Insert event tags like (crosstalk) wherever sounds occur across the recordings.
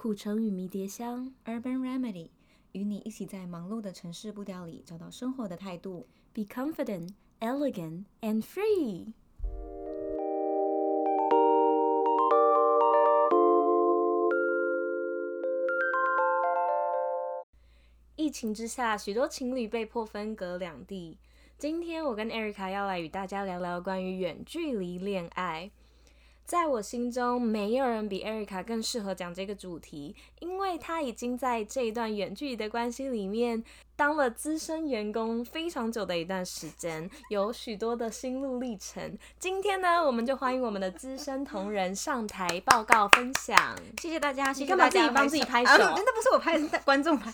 苦橙与迷迭香，Urban Remedy，与你一起在忙碌的城市步调里找到生活的态度。Be confident, elegant, and free。疫情之下，许多情侣被迫分隔两地。今天我跟 Erica 要来与大家聊聊关于远距离恋爱。在我心中，没有人比 Erica 更适合讲这个主题，因为她已经在这一段远距离的关系里面当了资深员工非常久的一段时间，有许多的心路历程。今天呢，我们就欢迎我们的资深同仁上台报告分享。谢谢大家，谢谢大家。你干嘛自己帮自己拍手？啊，那不是我拍，是观众拍。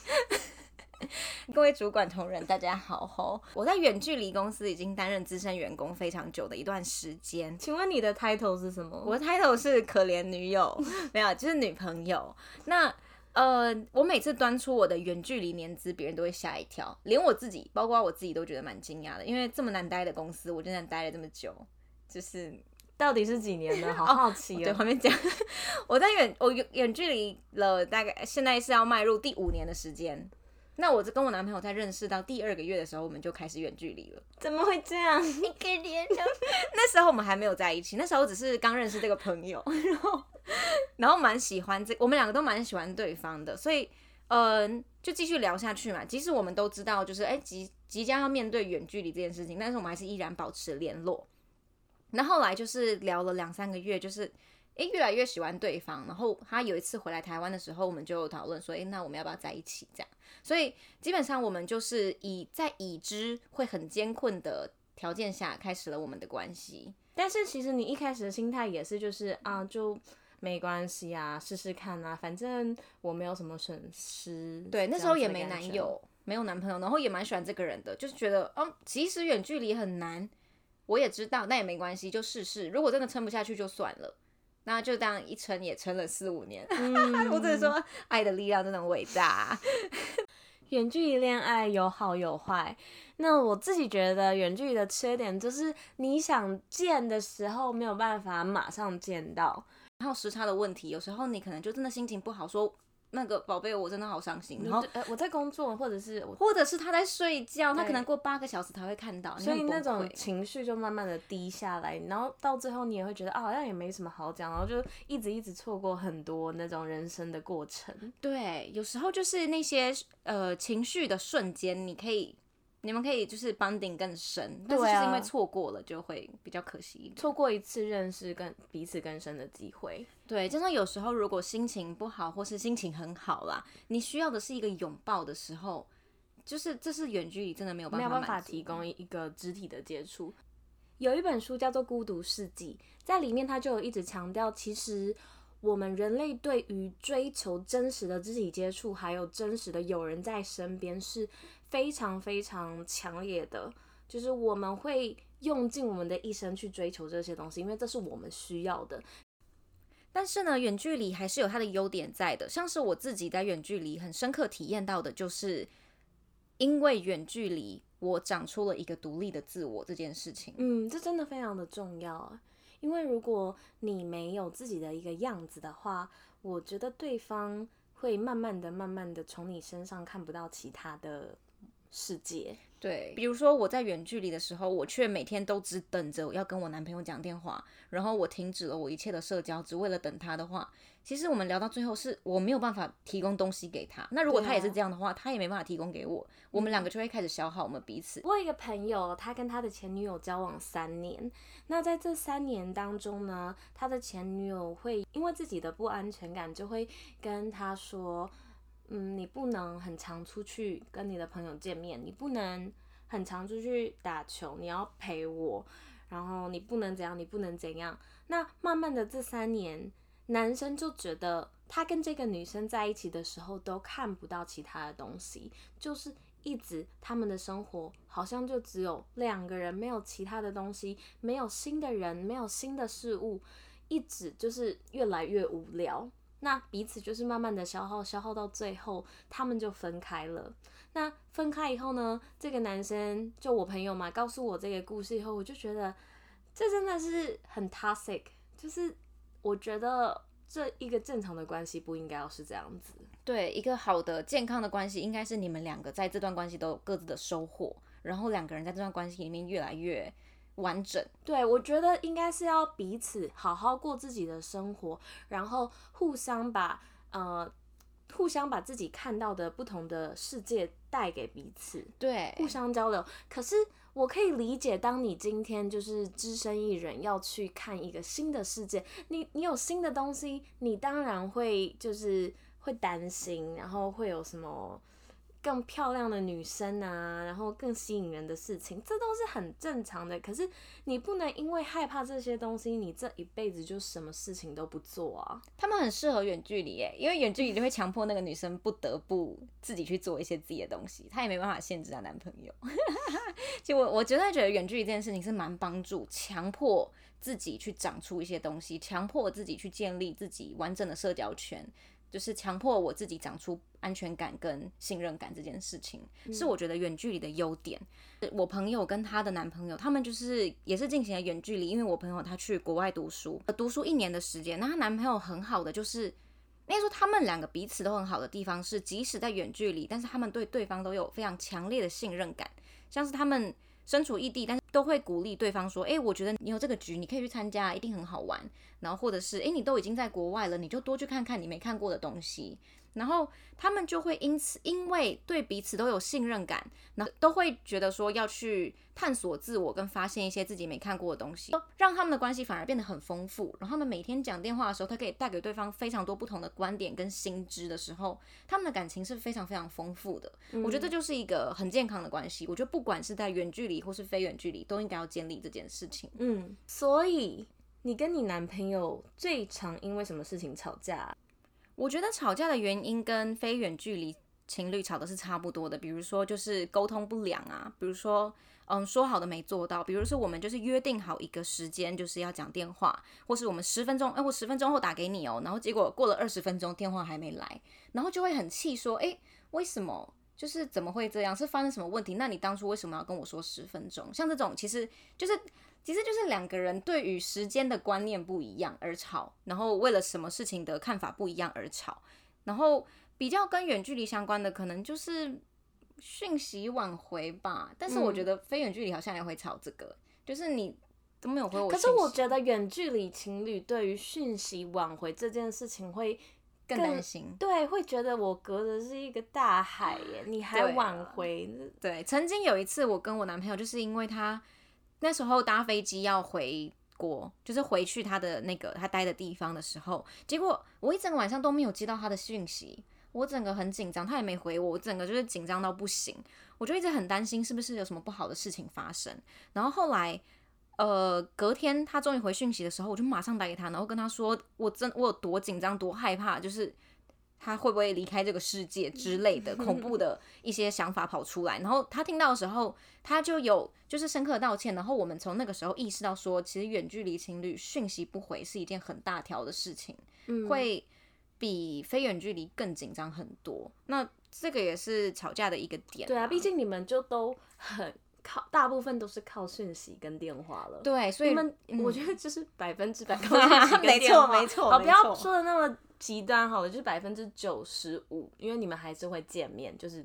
各位主管同仁，大家好吼！我在远距离公司已经担任资深员工非常久的一段时间。请问你的 title 是什么？我的 title 是可怜女友，没有，就是女朋友。那呃，我每次端出我的远距离年资，别人都会吓一跳，连我自己，包括我自己都觉得蛮惊讶的，因为这么难待的公司，我竟然待了这么久，就是 (laughs) 到底是几年呢？(laughs) 好好奇哦。对，旁边讲，(laughs) 我在远我远远距离了，大概现在是要迈入第五年的时间。那我跟我男朋友在认识到第二个月的时候，我们就开始远距离了。怎么会这样？你可怜那时候我们还没有在一起，那时候只是刚认识这个朋友，然 (laughs) 后然后蛮喜欢这，我们两个都蛮喜欢对方的，所以嗯、呃，就继续聊下去嘛。即使我们都知道，就是哎即即将要面对远距离这件事情，但是我们还是依然保持联络。那后来就是聊了两三个月，就是。诶，越来越喜欢对方。然后他有一次回来台湾的时候，我们就讨论说，诶，那我们要不要在一起？这样。所以基本上我们就是以在已知会很艰困的条件下开始了我们的关系。但是其实你一开始的心态也是，就是啊，就没关系啊，试试看啊，反正我没有什么损失。对，那时候也没男友，没有男朋友，然后也蛮喜欢这个人的，就是觉得，嗯，其实远距离很难，我也知道，那也没关系，就试试。如果真的撑不下去，就算了。那就这样一撑也撑了四五年，(laughs) 嗯、我只能说爱的力量真的很伟大。(laughs) 远距离恋爱有好有坏，那我自己觉得远距离的缺点就是你想见的时候没有办法马上见到，然后时差的问题，有时候你可能就真的心情不好说。那个宝贝，我真的好伤心。然后，呃，我在工作，或者是，或者是他在睡觉，他可能过八个小时才会看到，所以那种情绪就慢慢的低下来，然后到最后你也会觉得啊，好像也没什么好讲，然后就一直一直错过很多那种人生的过程。对，有时候就是那些呃情绪的瞬间，你可以。你们可以就是 bonding 更深，但是就是因为错过了，就会比较可惜。错过一次认识跟彼此更深的机会。对，就像有时候如果心情不好，或是心情很好啦，你需要的是一个拥抱的时候，就是这是远距离真的没有办法，没有办法提供一个肢体的接触。有一本书叫做《孤独世纪》，在里面他就有一直强调，其实我们人类对于追求真实的肢体接触，还有真实的有人在身边是。非常非常强烈的，就是我们会用尽我们的一生去追求这些东西，因为这是我们需要的。但是呢，远距离还是有它的优点在的，像是我自己在远距离很深刻体验到的，就是因为远距离，我长出了一个独立的自我这件事情。嗯，这真的非常的重要，因为如果你没有自己的一个样子的话，我觉得对方会慢慢的、慢慢的从你身上看不到其他的。世界。对，比如说我在远距离的时候，我却每天都只等着要跟我男朋友讲电话，然后我停止了我一切的社交，只为了等他的话。其实我们聊到最后，是我没有办法提供东西给他。那如果他也是这样的话，他也没办法提供给我，我们两个就会开始消耗我们彼此。我有一个朋友，他跟他的前女友交往三年，那在这三年当中呢，他的前女友会因为自己的不安全感，就会跟他说。嗯，你不能很常出去跟你的朋友见面，你不能很常出去打球，你要陪我，然后你不能怎样，你不能怎样。那慢慢的这三年，男生就觉得他跟这个女生在一起的时候都看不到其他的东西，就是一直他们的生活好像就只有两个人，没有其他的东西，没有新的人，没有新的事物，一直就是越来越无聊。那彼此就是慢慢的消耗，消耗到最后，他们就分开了。那分开以后呢，这个男生就我朋友嘛，告诉我这个故事以后，我就觉得这真的是很 toxic，就是我觉得这一个正常的关系不应该要是这样子。对，一个好的健康的关系，应该是你们两个在这段关系都有各自的收获，然后两个人在这段关系里面越来越完整。对，我觉得应该是要彼此好好过自己的生活，然后互相把呃。互相把自己看到的不同的世界带给彼此，对，互相交流。可是我可以理解，当你今天就是只身一人要去看一个新的世界，你你有新的东西，你当然会就是会担心，然后会有什么。更漂亮的女生啊，然后更吸引人的事情，这都是很正常的。可是你不能因为害怕这些东西，你这一辈子就什么事情都不做啊。他们很适合远距离耶，因为远距离就会强迫那个女生不得不自己去做一些自己的东西，她也没办法限制她男朋友。(laughs) 其实我我觉得觉得远距离这件事情是蛮帮助，强迫自己去长出一些东西，强迫自己去建立自己完整的社交圈。就是强迫我自己长出安全感跟信任感这件事情，是我觉得远距离的优点。我朋友跟她的男朋友，他们就是也是进行了远距离，因为我朋友她去国外读书，读书一年的时间。那她男朋友很好的就是，应该说他们两个彼此都很好的地方是，即使在远距离，但是他们对对方都有非常强烈的信任感，像是他们。身处异地，但是都会鼓励对方说：“诶，我觉得你有这个局，你可以去参加，一定很好玩。”然后或者是：“诶，你都已经在国外了，你就多去看看你没看过的东西。”然后他们就会因此，因为对彼此都有信任感，那都会觉得说要去探索自我，跟发现一些自己没看过的东西，让他们的关系反而变得很丰富。然后他们每天讲电话的时候，他可以带给对方非常多不同的观点跟新知的时候，他们的感情是非常非常丰富的。嗯。我觉得这就是一个很健康的关系。我觉得不管是在远距离或是非远距离，都应该要建立这件事情。嗯，所以你跟你男朋友最常因为什么事情吵架？我觉得吵架的原因跟非远距离情侣吵的是差不多的，比如说就是沟通不良啊，比如说嗯说好的没做到，比如说我们就是约定好一个时间就是要讲电话，或是我们十分钟，哎，我十分钟后打给你哦，然后结果过了二十分钟电话还没来，然后就会很气说，哎，为什么？就是怎么会这样？是发生什么问题？那你当初为什么要跟我说十分钟？像这种其实就是。其实就是两个人对于时间的观念不一样而吵，然后为了什么事情的看法不一样而吵，然后比较跟远距离相关的可能就是讯息挽回吧。但是我觉得非远距离好像也会吵这个，嗯、就是你都没有回我。可是我觉得远距离情侣对于讯息挽回这件事情会更担心，对，会觉得我隔的是一个大海耶，你还挽回？对，对，曾经有一次我跟我男朋友就是因为他。那时候搭飞机要回国，就是回去他的那个他待的地方的时候，结果我一整个晚上都没有接到他的讯息，我整个很紧张，他也没回我，我整个就是紧张到不行，我就一直很担心是不是有什么不好的事情发生。然后后来，呃，隔天他终于回讯息的时候，我就马上打给他，然后跟他说，我真我有多紧张多害怕，就是。他会不会离开这个世界之类的恐怖的一些想法跑出来，然后他听到的时候，他就有就是深刻道歉，然后我们从那个时候意识到说，其实远距离情侣讯息不回是一件很大条的事情，会比非远距离更紧张很多。那这个也是吵架的一个点。对啊，毕竟你们就都很靠，大部分都是靠讯息跟电话了。对，所以你们我觉得就是百分之百靠 (laughs) 讯息跟电话，没错没错。好，不要说的那么。极端好了，就是百分之九十五，因为你们还是会见面，就是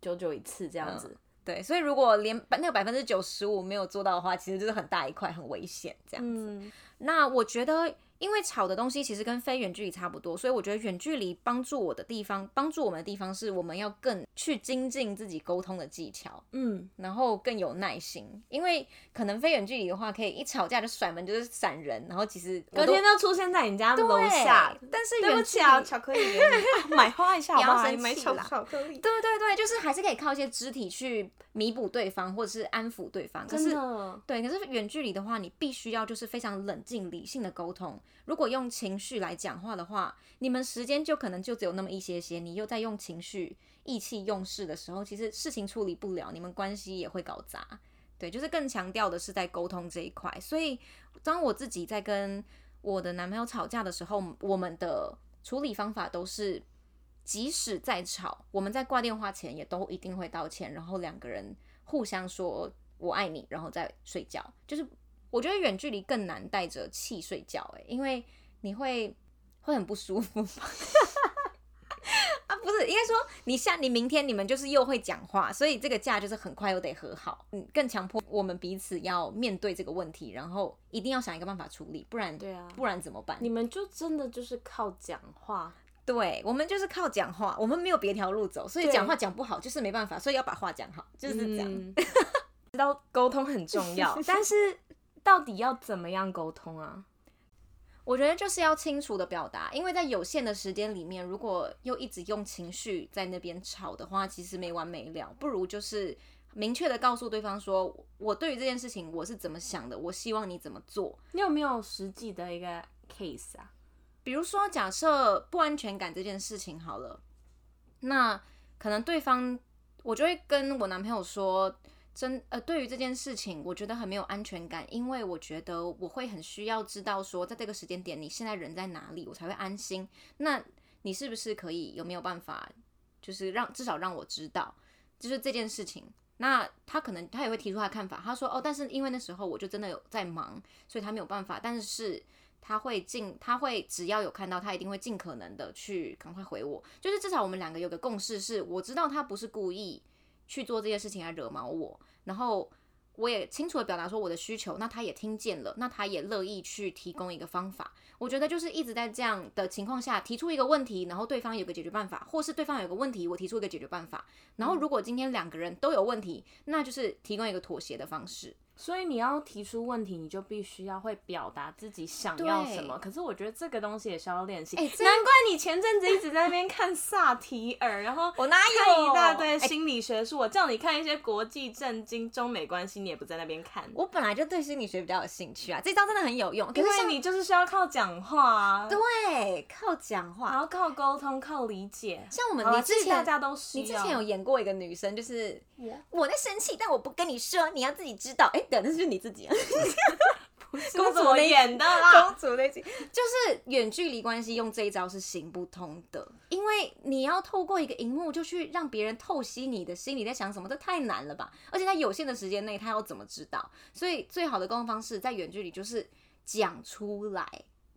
久久一次这样子。嗯、对，所以如果连那个百分之九十五没有做到的话，其实就是很大一块，很危险这样子。嗯、那我觉得。因为吵的东西其实跟非远距离差不多，所以我觉得远距离帮助我的地方，帮助我们的地方是我们要更去精进自己沟通的技巧，嗯，然后更有耐心。因为可能非远距离的话，可以一吵架就甩门，就是闪人，然后其实隔天都出现在你家楼下。但是对不起啊，巧克力，(laughs) 买花一下好不好？买巧克力。对对对，就是还是可以靠一些肢体去弥补对方，或者是安抚对方。可是对，可是远距离的话，你必须要就是非常冷静理性的沟通。如果用情绪来讲话的话，你们时间就可能就只有那么一些些。你又在用情绪、意气用事的时候，其实事情处理不了，你们关系也会搞砸。对，就是更强调的是在沟通这一块。所以，当我自己在跟我的男朋友吵架的时候，我们的处理方法都是，即使再吵，我们在挂电话前也都一定会道歉，然后两个人互相说“我爱你”，然后再睡觉，就是。我觉得远距离更难带着气睡觉，哎，因为你会会很不舒服 (laughs) 啊，不是，应该说你下你明天你们就是又会讲话，所以这个架就是很快又得和好，嗯，更强迫我们彼此要面对这个问题，然后一定要想一个办法处理，不然对啊，不然怎么办？你们就真的就是靠讲话，对，我们就是靠讲话，我们没有别条路走，所以讲话讲不好就是没办法，所以要把话讲好，就是这样。(laughs) 嗯、(laughs) 知道沟通很重要，但是到底要怎么样沟通啊？我觉得就是要清楚的表达，因为在有限的时间里面，如果又一直用情绪在那边吵的话，其实没完没了。不如就是明确的告诉对方说，我对于这件事情我是怎么想的，我希望你怎么做。你有没有实际的一个 case 啊？比如说，假设不安全感这件事情好了，那可能对方我就会跟我男朋友说。真呃，对于这件事情，我觉得很没有安全感，因为我觉得我会很需要知道说，在这个时间点你现在人在哪里，我才会安心。那你是不是可以有没有办法，就是让至少让我知道，就是这件事情。那他可能他也会提出他的看法，他说哦，但是因为那时候我就真的有在忙，所以他没有办法。但是他会尽，他会只要有看到，他一定会尽可能的去赶快回我。就是至少我们两个有个共识是，我知道他不是故意。去做这些事情来惹毛我，然后我也清楚的表达说我的需求，那他也听见了，那他也乐意去提供一个方法。我觉得就是一直在这样的情况下提出一个问题，然后对方有个解决办法，或是对方有个问题，我提出一个解决办法。然后如果今天两个人都有问题，那就是提供一个妥协的方式。所以你要提出问题，你就必须要会表达自己想要什么。可是我觉得这个东西也需要练习。难怪你前阵子一直在那边看萨提尔，然后我哪有一大堆心理学书？我叫你看一些国际政经、中美关系，你也不在那边看。我本来就对心理学比较有兴趣啊，这招真的很有用。可是你就是需要靠讲话啊，对，靠讲话，然后靠沟通，靠理解。像我们，你之前大家都是，你之前有演过一个女生，就是我在生气，但我不跟你说，你要自己知道。哎、欸。那是你自己啊，(laughs) 公主演的啦，公主那集就是远距离关系用这一招是行不通的，因为你要透过一个荧幕就去让别人透析你的心里在想什么，这太难了吧？而且在有限的时间内，他要怎么知道？所以最好的沟通方式在远距离就是讲出来，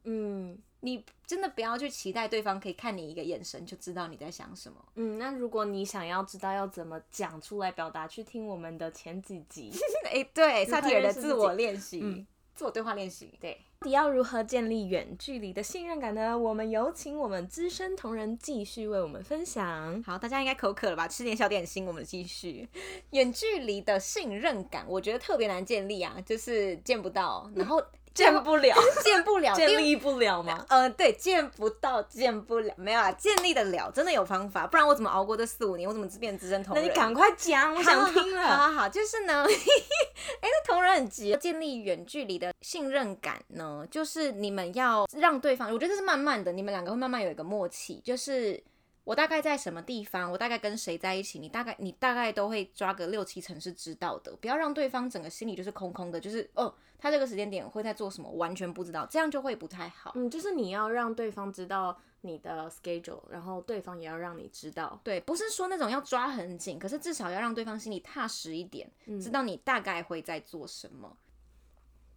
嗯。你真的不要去期待对方可以看你一个眼神就知道你在想什么。嗯，那如果你想要知道要怎么讲出来表达，去听我们的前几集。哎、欸，对，萨提尔的自我练习、嗯，自我对话练习。对，到底要如何建立远距离的信任感呢？我们有请我们资深同仁继续为我们分享。好，大家应该口渴了吧？吃点小点心，我们继续。远距离的信任感，我觉得特别难建立啊，就是见不到，然后。见不了，(laughs) 见不了，(laughs) 建立不了吗？呃，对，见不到，见不了，没有啊，建立得了，真的有方法，不然我怎么熬过这四五年？我怎么变资深同仁？那你赶快讲，我想听了。好好好，就是呢，(laughs) 哎、欸，那同仁很急，建立远距离的信任感呢，就是你们要让对方，我觉得这是慢慢的，你们两个会慢慢有一个默契，就是。我大概在什么地方，我大概跟谁在一起，你大概你大概都会抓个六七成是知道的，不要让对方整个心里就是空空的，就是哦，他这个时间点会在做什么，完全不知道，这样就会不太好。嗯，就是你要让对方知道你的 schedule，然后对方也要让你知道。对，不是说那种要抓很紧，可是至少要让对方心里踏实一点，知道你大概会在做什么。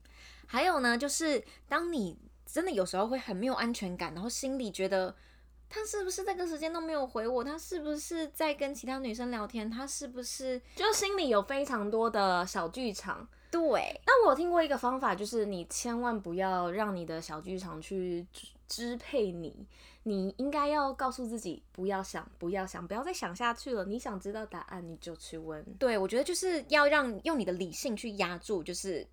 嗯。还有呢，就是当你真的有时候会很没有安全感，然后心里觉得。他是不是这个时间都没有回我？他是不是在跟其他女生聊天？他是不是就心里有非常多的小剧场？对。那我听过一个方法，就是你千万不要让你的小剧场去支配你。你应该要告诉自己，不要想，不要想，不要再想下去了。你想知道答案，你就去问。对，我觉得就是要让用你的理性去压住，就是。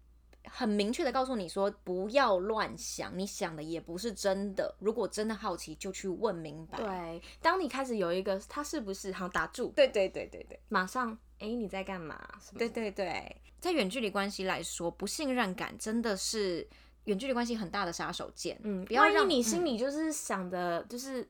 很明确的告诉你说，不要乱想，你想的也不是真的。如果真的好奇，就去问明白。对，当你开始有一个他是不是好打住？对对对对对，马上哎、欸，你在干嘛？对对对，在远距离关系来说，不信任感真的是远距离关系很大的杀手锏。嗯，不要让你心里就是想的，就是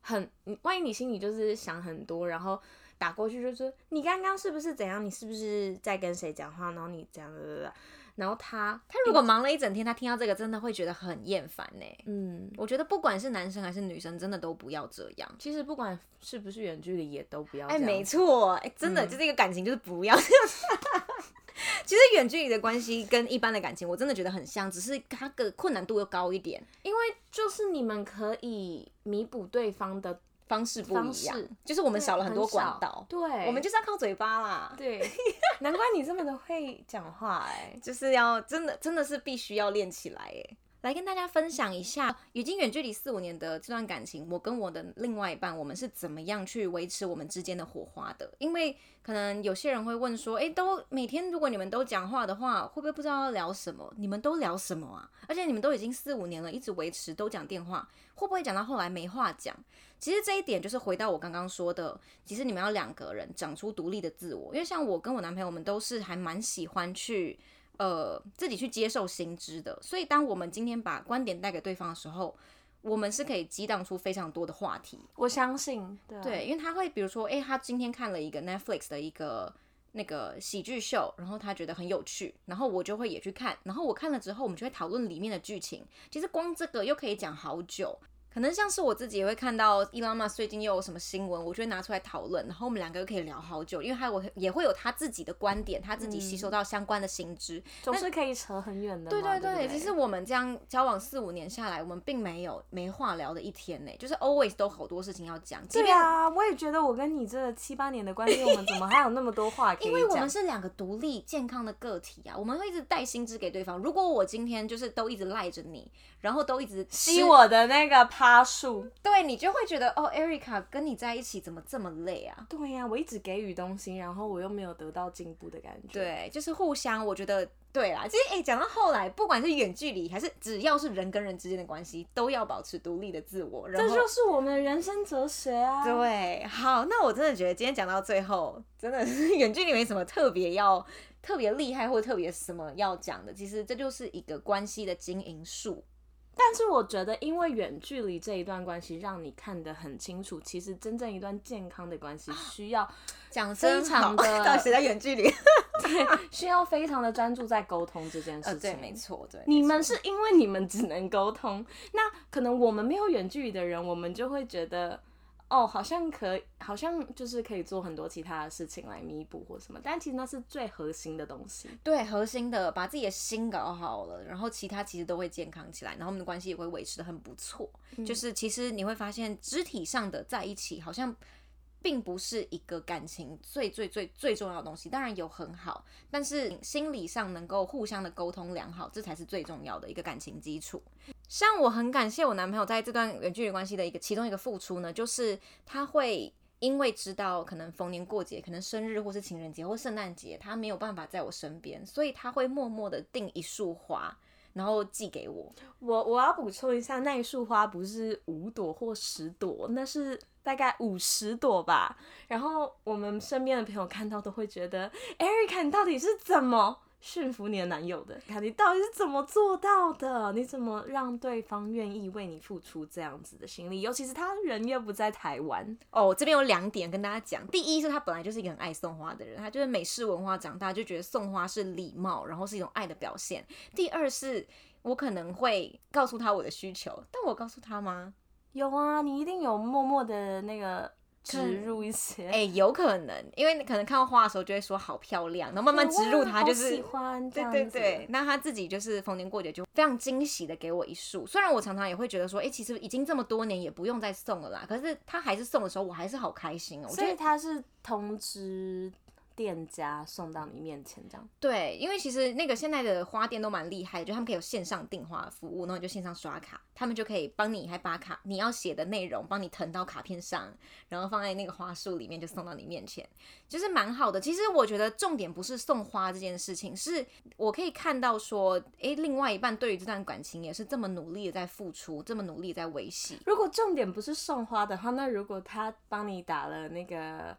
很，万一你心里就是想很多，然后打过去就是你刚刚是不是怎样？你是不是在跟谁讲话？然后你这样的。然后他，他如果忙了一整天，他听到这个真的会觉得很厌烦呢。嗯，我觉得不管是男生还是女生，真的都不要这样。其实不管是不是远距离，也都不要。哎，没错，哎，真的、嗯、就这个感情就是不要这样。(laughs) 其实远距离的关系跟一般的感情，我真的觉得很像，只是它的困难度又高一点。因为就是你们可以弥补对方的方式不一样，就是我们少了很多管道，对，我们就是要靠嘴巴啦。对，(laughs) 难怪你这么的会讲话哎、欸，就是要真的真的是必须要练起来哎、欸。来跟大家分享一下，已经远距离四五年的这段感情，我跟我的另外一半，我们是怎么样去维持我们之间的火花的？因为可能有些人会问说，诶，都每天如果你们都讲话的话，会不会不知道要聊什么？你们都聊什么啊？而且你们都已经四五年了，一直维持都讲电话，会不会讲到后来没话讲？其实这一点就是回到我刚刚说的，其实你们要两个人长出独立的自我，因为像我跟我男朋友，我们都是还蛮喜欢去。呃，自己去接受新知的，所以当我们今天把观点带给对方的时候，我们是可以激荡出非常多的话题。我相信，对，对，因为他会比如说，诶，他今天看了一个 Netflix 的一个那个喜剧秀，然后他觉得很有趣，然后我就会也去看，然后我看了之后，我们就会讨论里面的剧情。其实光这个又可以讲好久。可能像是我自己也会看到伊朗马最近又有什么新闻，我就会拿出来讨论，然后我们两个又可以聊好久，因为他我也会有他自己的观点，他自己吸收到相关的新知，总是可以扯很远的。对对对，对对，其实我们这样交往四五年下来，我们并没有没话聊的一天呢，就是 always 都好多事情要讲。对啊，我也觉得我跟你这七八年的关系，我们怎么还有那么多话可以讲？因为我们是两个独立健康的个体啊，我们会一直带新知给对方。如果我今天就是都一直赖着你，然后都一直吸我的那个趴数。对，你就会觉得哦，Erica 跟你在一起怎么这么累啊？对呀、啊，我一直给予东西，然后我又没有得到进步的感觉。对，就是互相，我觉得对啦。其实哎，讲到后来，不管是远距离还是只要是人跟人之间的关系，都要保持独立的自我。这就是我们的人生哲学啊。对，好，那我真的觉得今天讲到最后，真的是 (laughs) 远距离没什么特别要特别厉害或特别什么要讲的。其实这就是一个关系的经营术。但是我觉得，因为远距离这一段关系，让你看得很清楚，其实真正一段健康的关系需要讲非常的，(laughs) 到谁在远距离？(laughs) 对，需要非常的专注在沟通这件事情。呃、对，没错，对。你们是因为你们只能沟通，那可能我们没有远距离的人，我们就会觉得。哦，好像可以，好像就是可以做很多其他的事情来弥补或什么，但其实那是最核心的东西。对，核心的，把自己的心搞好了，然后其他其实都会健康起来，然后我们的关系也会维持的很不错。嗯。就是其实你会发现，肢体上的在一起好像并不是一个感情最最最最重要的东西，当然有很好，但是心理上能够互相的沟通良好，这才是最重要的一个感情基础。像我很感谢我男朋友在这段远距离关系的一个其中一个付出呢，就是他会因为知道可能逢年过节，可能生日或是情人节或圣诞节，他没有办法在我身边，所以他会默默的订一束花，然后寄给我。我我要补充一下，那一束花不是五朵或十朵，那是大概五十朵吧。然后我们身边的朋友看到都会觉得，Erica 你到底是怎么？驯服你的男友的，看你到底是怎么做到的？你怎么让对方愿意为你付出这样子的心力？尤其是他人又不在台湾哦。这边有两点跟大家讲。第一是他本来就是一个很爱送花的人，他就是美式文化长大，就觉得送花是礼貌，然后是一种爱的表现。第二是我可能会告诉他我的需求，但我告诉他吗？有啊，你一定有默默的那个。植入一些，哎、欸，有可能，因为你可能看到花的时候就会说好漂亮，然后慢慢植入它，就是喜欢，对对对，那他自己就是逢年过节就非常惊喜的给我一束，虽然我常常也会觉得说，哎、欸，其实已经这么多年也不用再送了啦，可是他还是送的时候，我还是好开心哦、喔。所以他是通知。店家送到你面前，这样对，因为其实那个现在的花店都蛮厉害的，就他们可以有线上订花服务，然后你就线上刷卡，他们就可以帮你，还把卡你要写的内容帮你腾到卡片上，然后放在那个花束里面，就送到你面前，就是蛮好的。其实我觉得重点不是送花这件事情，是我可以看到说，诶，另外一半对于这段感情也是这么努力的在付出，这么努力在维系。如果重点不是送花的话，那如果他帮你打了那个。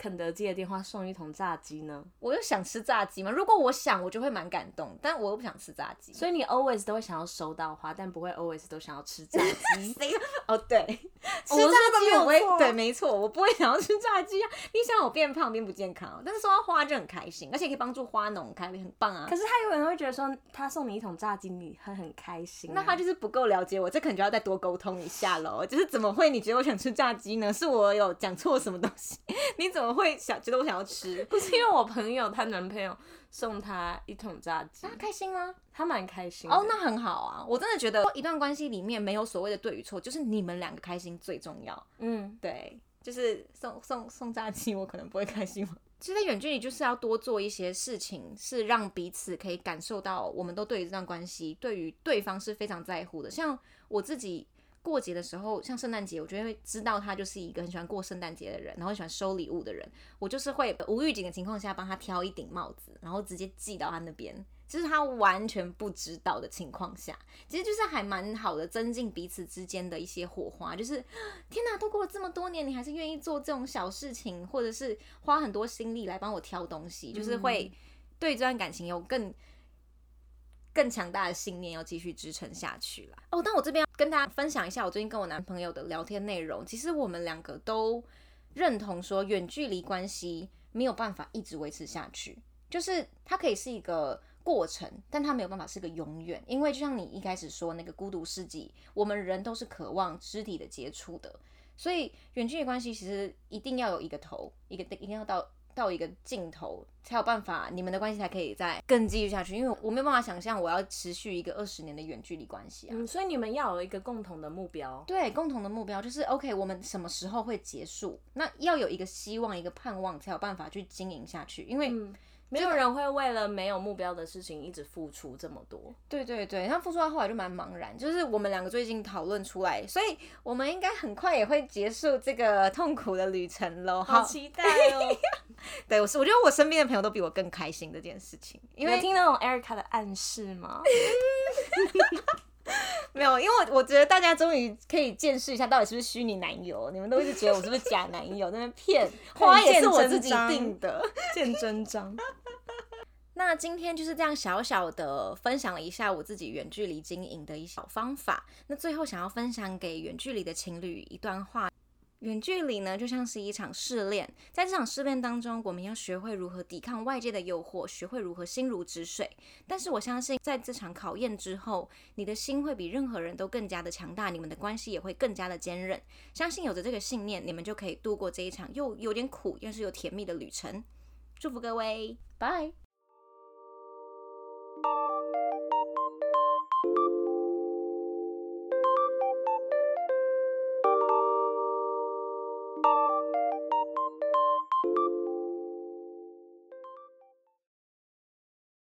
肯德基的电话送一桶炸鸡呢？我又想吃炸鸡嘛？如果我想，我就会蛮感动，但我又不想吃炸鸡，所以你 always 都会想要收到花，但不会 always 都想要吃炸鸡。(laughs) 哦，对，(laughs) 吃炸鸡我会，对，没错，我不会想要吃炸鸡啊。你想我变胖变不健康，但是收到花就很开心，而且可以帮助花农开很棒啊。可是他有可能会觉得说，他送你一桶炸鸡，你会很开心啊。那他就是不够了解我，这可能就要再多沟通一下喽。就是怎么会你觉得我想吃炸鸡呢？是我有讲错什么东西？(laughs) 你怎么么会想觉得我想要吃？(laughs) 不是因为我朋友她男朋友送她一桶炸鸡，她开心吗？她蛮开心。哦，那很好啊！我真的觉得一段关系里面没有所谓的对与错，就是你们两个开心最重要。嗯，对，就是送送送炸鸡，我可能不会开心。(laughs) 其实远距离就是要多做一些事情，是让彼此可以感受到，我们都对于这段关系，对于对方是非常在乎的。像我自己。过节的时候，像圣诞节，我就会知道他就是一个很喜欢过圣诞节的人，然后喜欢收礼物的人。我就是会无预警的情况下帮他挑一顶帽子，然后直接寄到他那边，就是他完全不知道的情况下，其实就是还蛮好的，增进彼此之间的一些火花。就是天哪，都过了这么多年，你还是愿意做这种小事情，或者是花很多心力来帮我挑东西，就是会对这段感情有更。更强大的信念要继续支撑下去了哦。但我这边要跟大家分享一下我最近跟我男朋友的聊天内容。其实我们两个都认同说，远距离关系没有办法一直维持下去，就是它可以是一个过程，但它没有办法是个永远。因为就像你一开始说那个孤独世纪，我们人都是渴望肢体的接触的，所以远距离关系其实一定要有一个头，一个一定要到。到一个尽头才有办法，你们的关系才可以再更继续下去。因为我没有办法想象我要持续一个二十年的远距离关系啊。嗯，所以你们要有一个共同的目标。对，共同的目标就是 OK，我们什么时候会结束？那要有一个希望，一个盼望，才有办法去经营下去。因为。嗯没有人会为了没有目标的事情一直付出这么多。对对对，他付出到后来就蛮茫然。就是我们两个最近讨论出来，所以我们应该很快也会结束这个痛苦的旅程喽。好期待哦！(laughs) 对，我是我觉得我身边的朋友都比我更开心这件事情。因为听那种 Erica 的暗示吗？(laughs) 没有，因为我我觉得大家终于可以见识一下到底是不是虚拟男友。你们都一直觉得我是不是假男友，在那边骗，(laughs) 花也是我自己定的，见真章。(laughs) 那今天就是这样小小的分享了一下我自己远距离经营的一些小方法。那最后想要分享给远距离的情侣一段话：远距离呢，就像是一场试炼。在这场试炼当中，我们要学会如何抵抗外界的诱惑，学会如何心如止水。但是我相信，在这场考验之后，你的心会比任何人都更加的强大，你们的关系也会更加的坚韧。相信有着这个信念，你们就可以度过这一场又有点苦、又是又甜蜜的旅程。祝福各位，拜。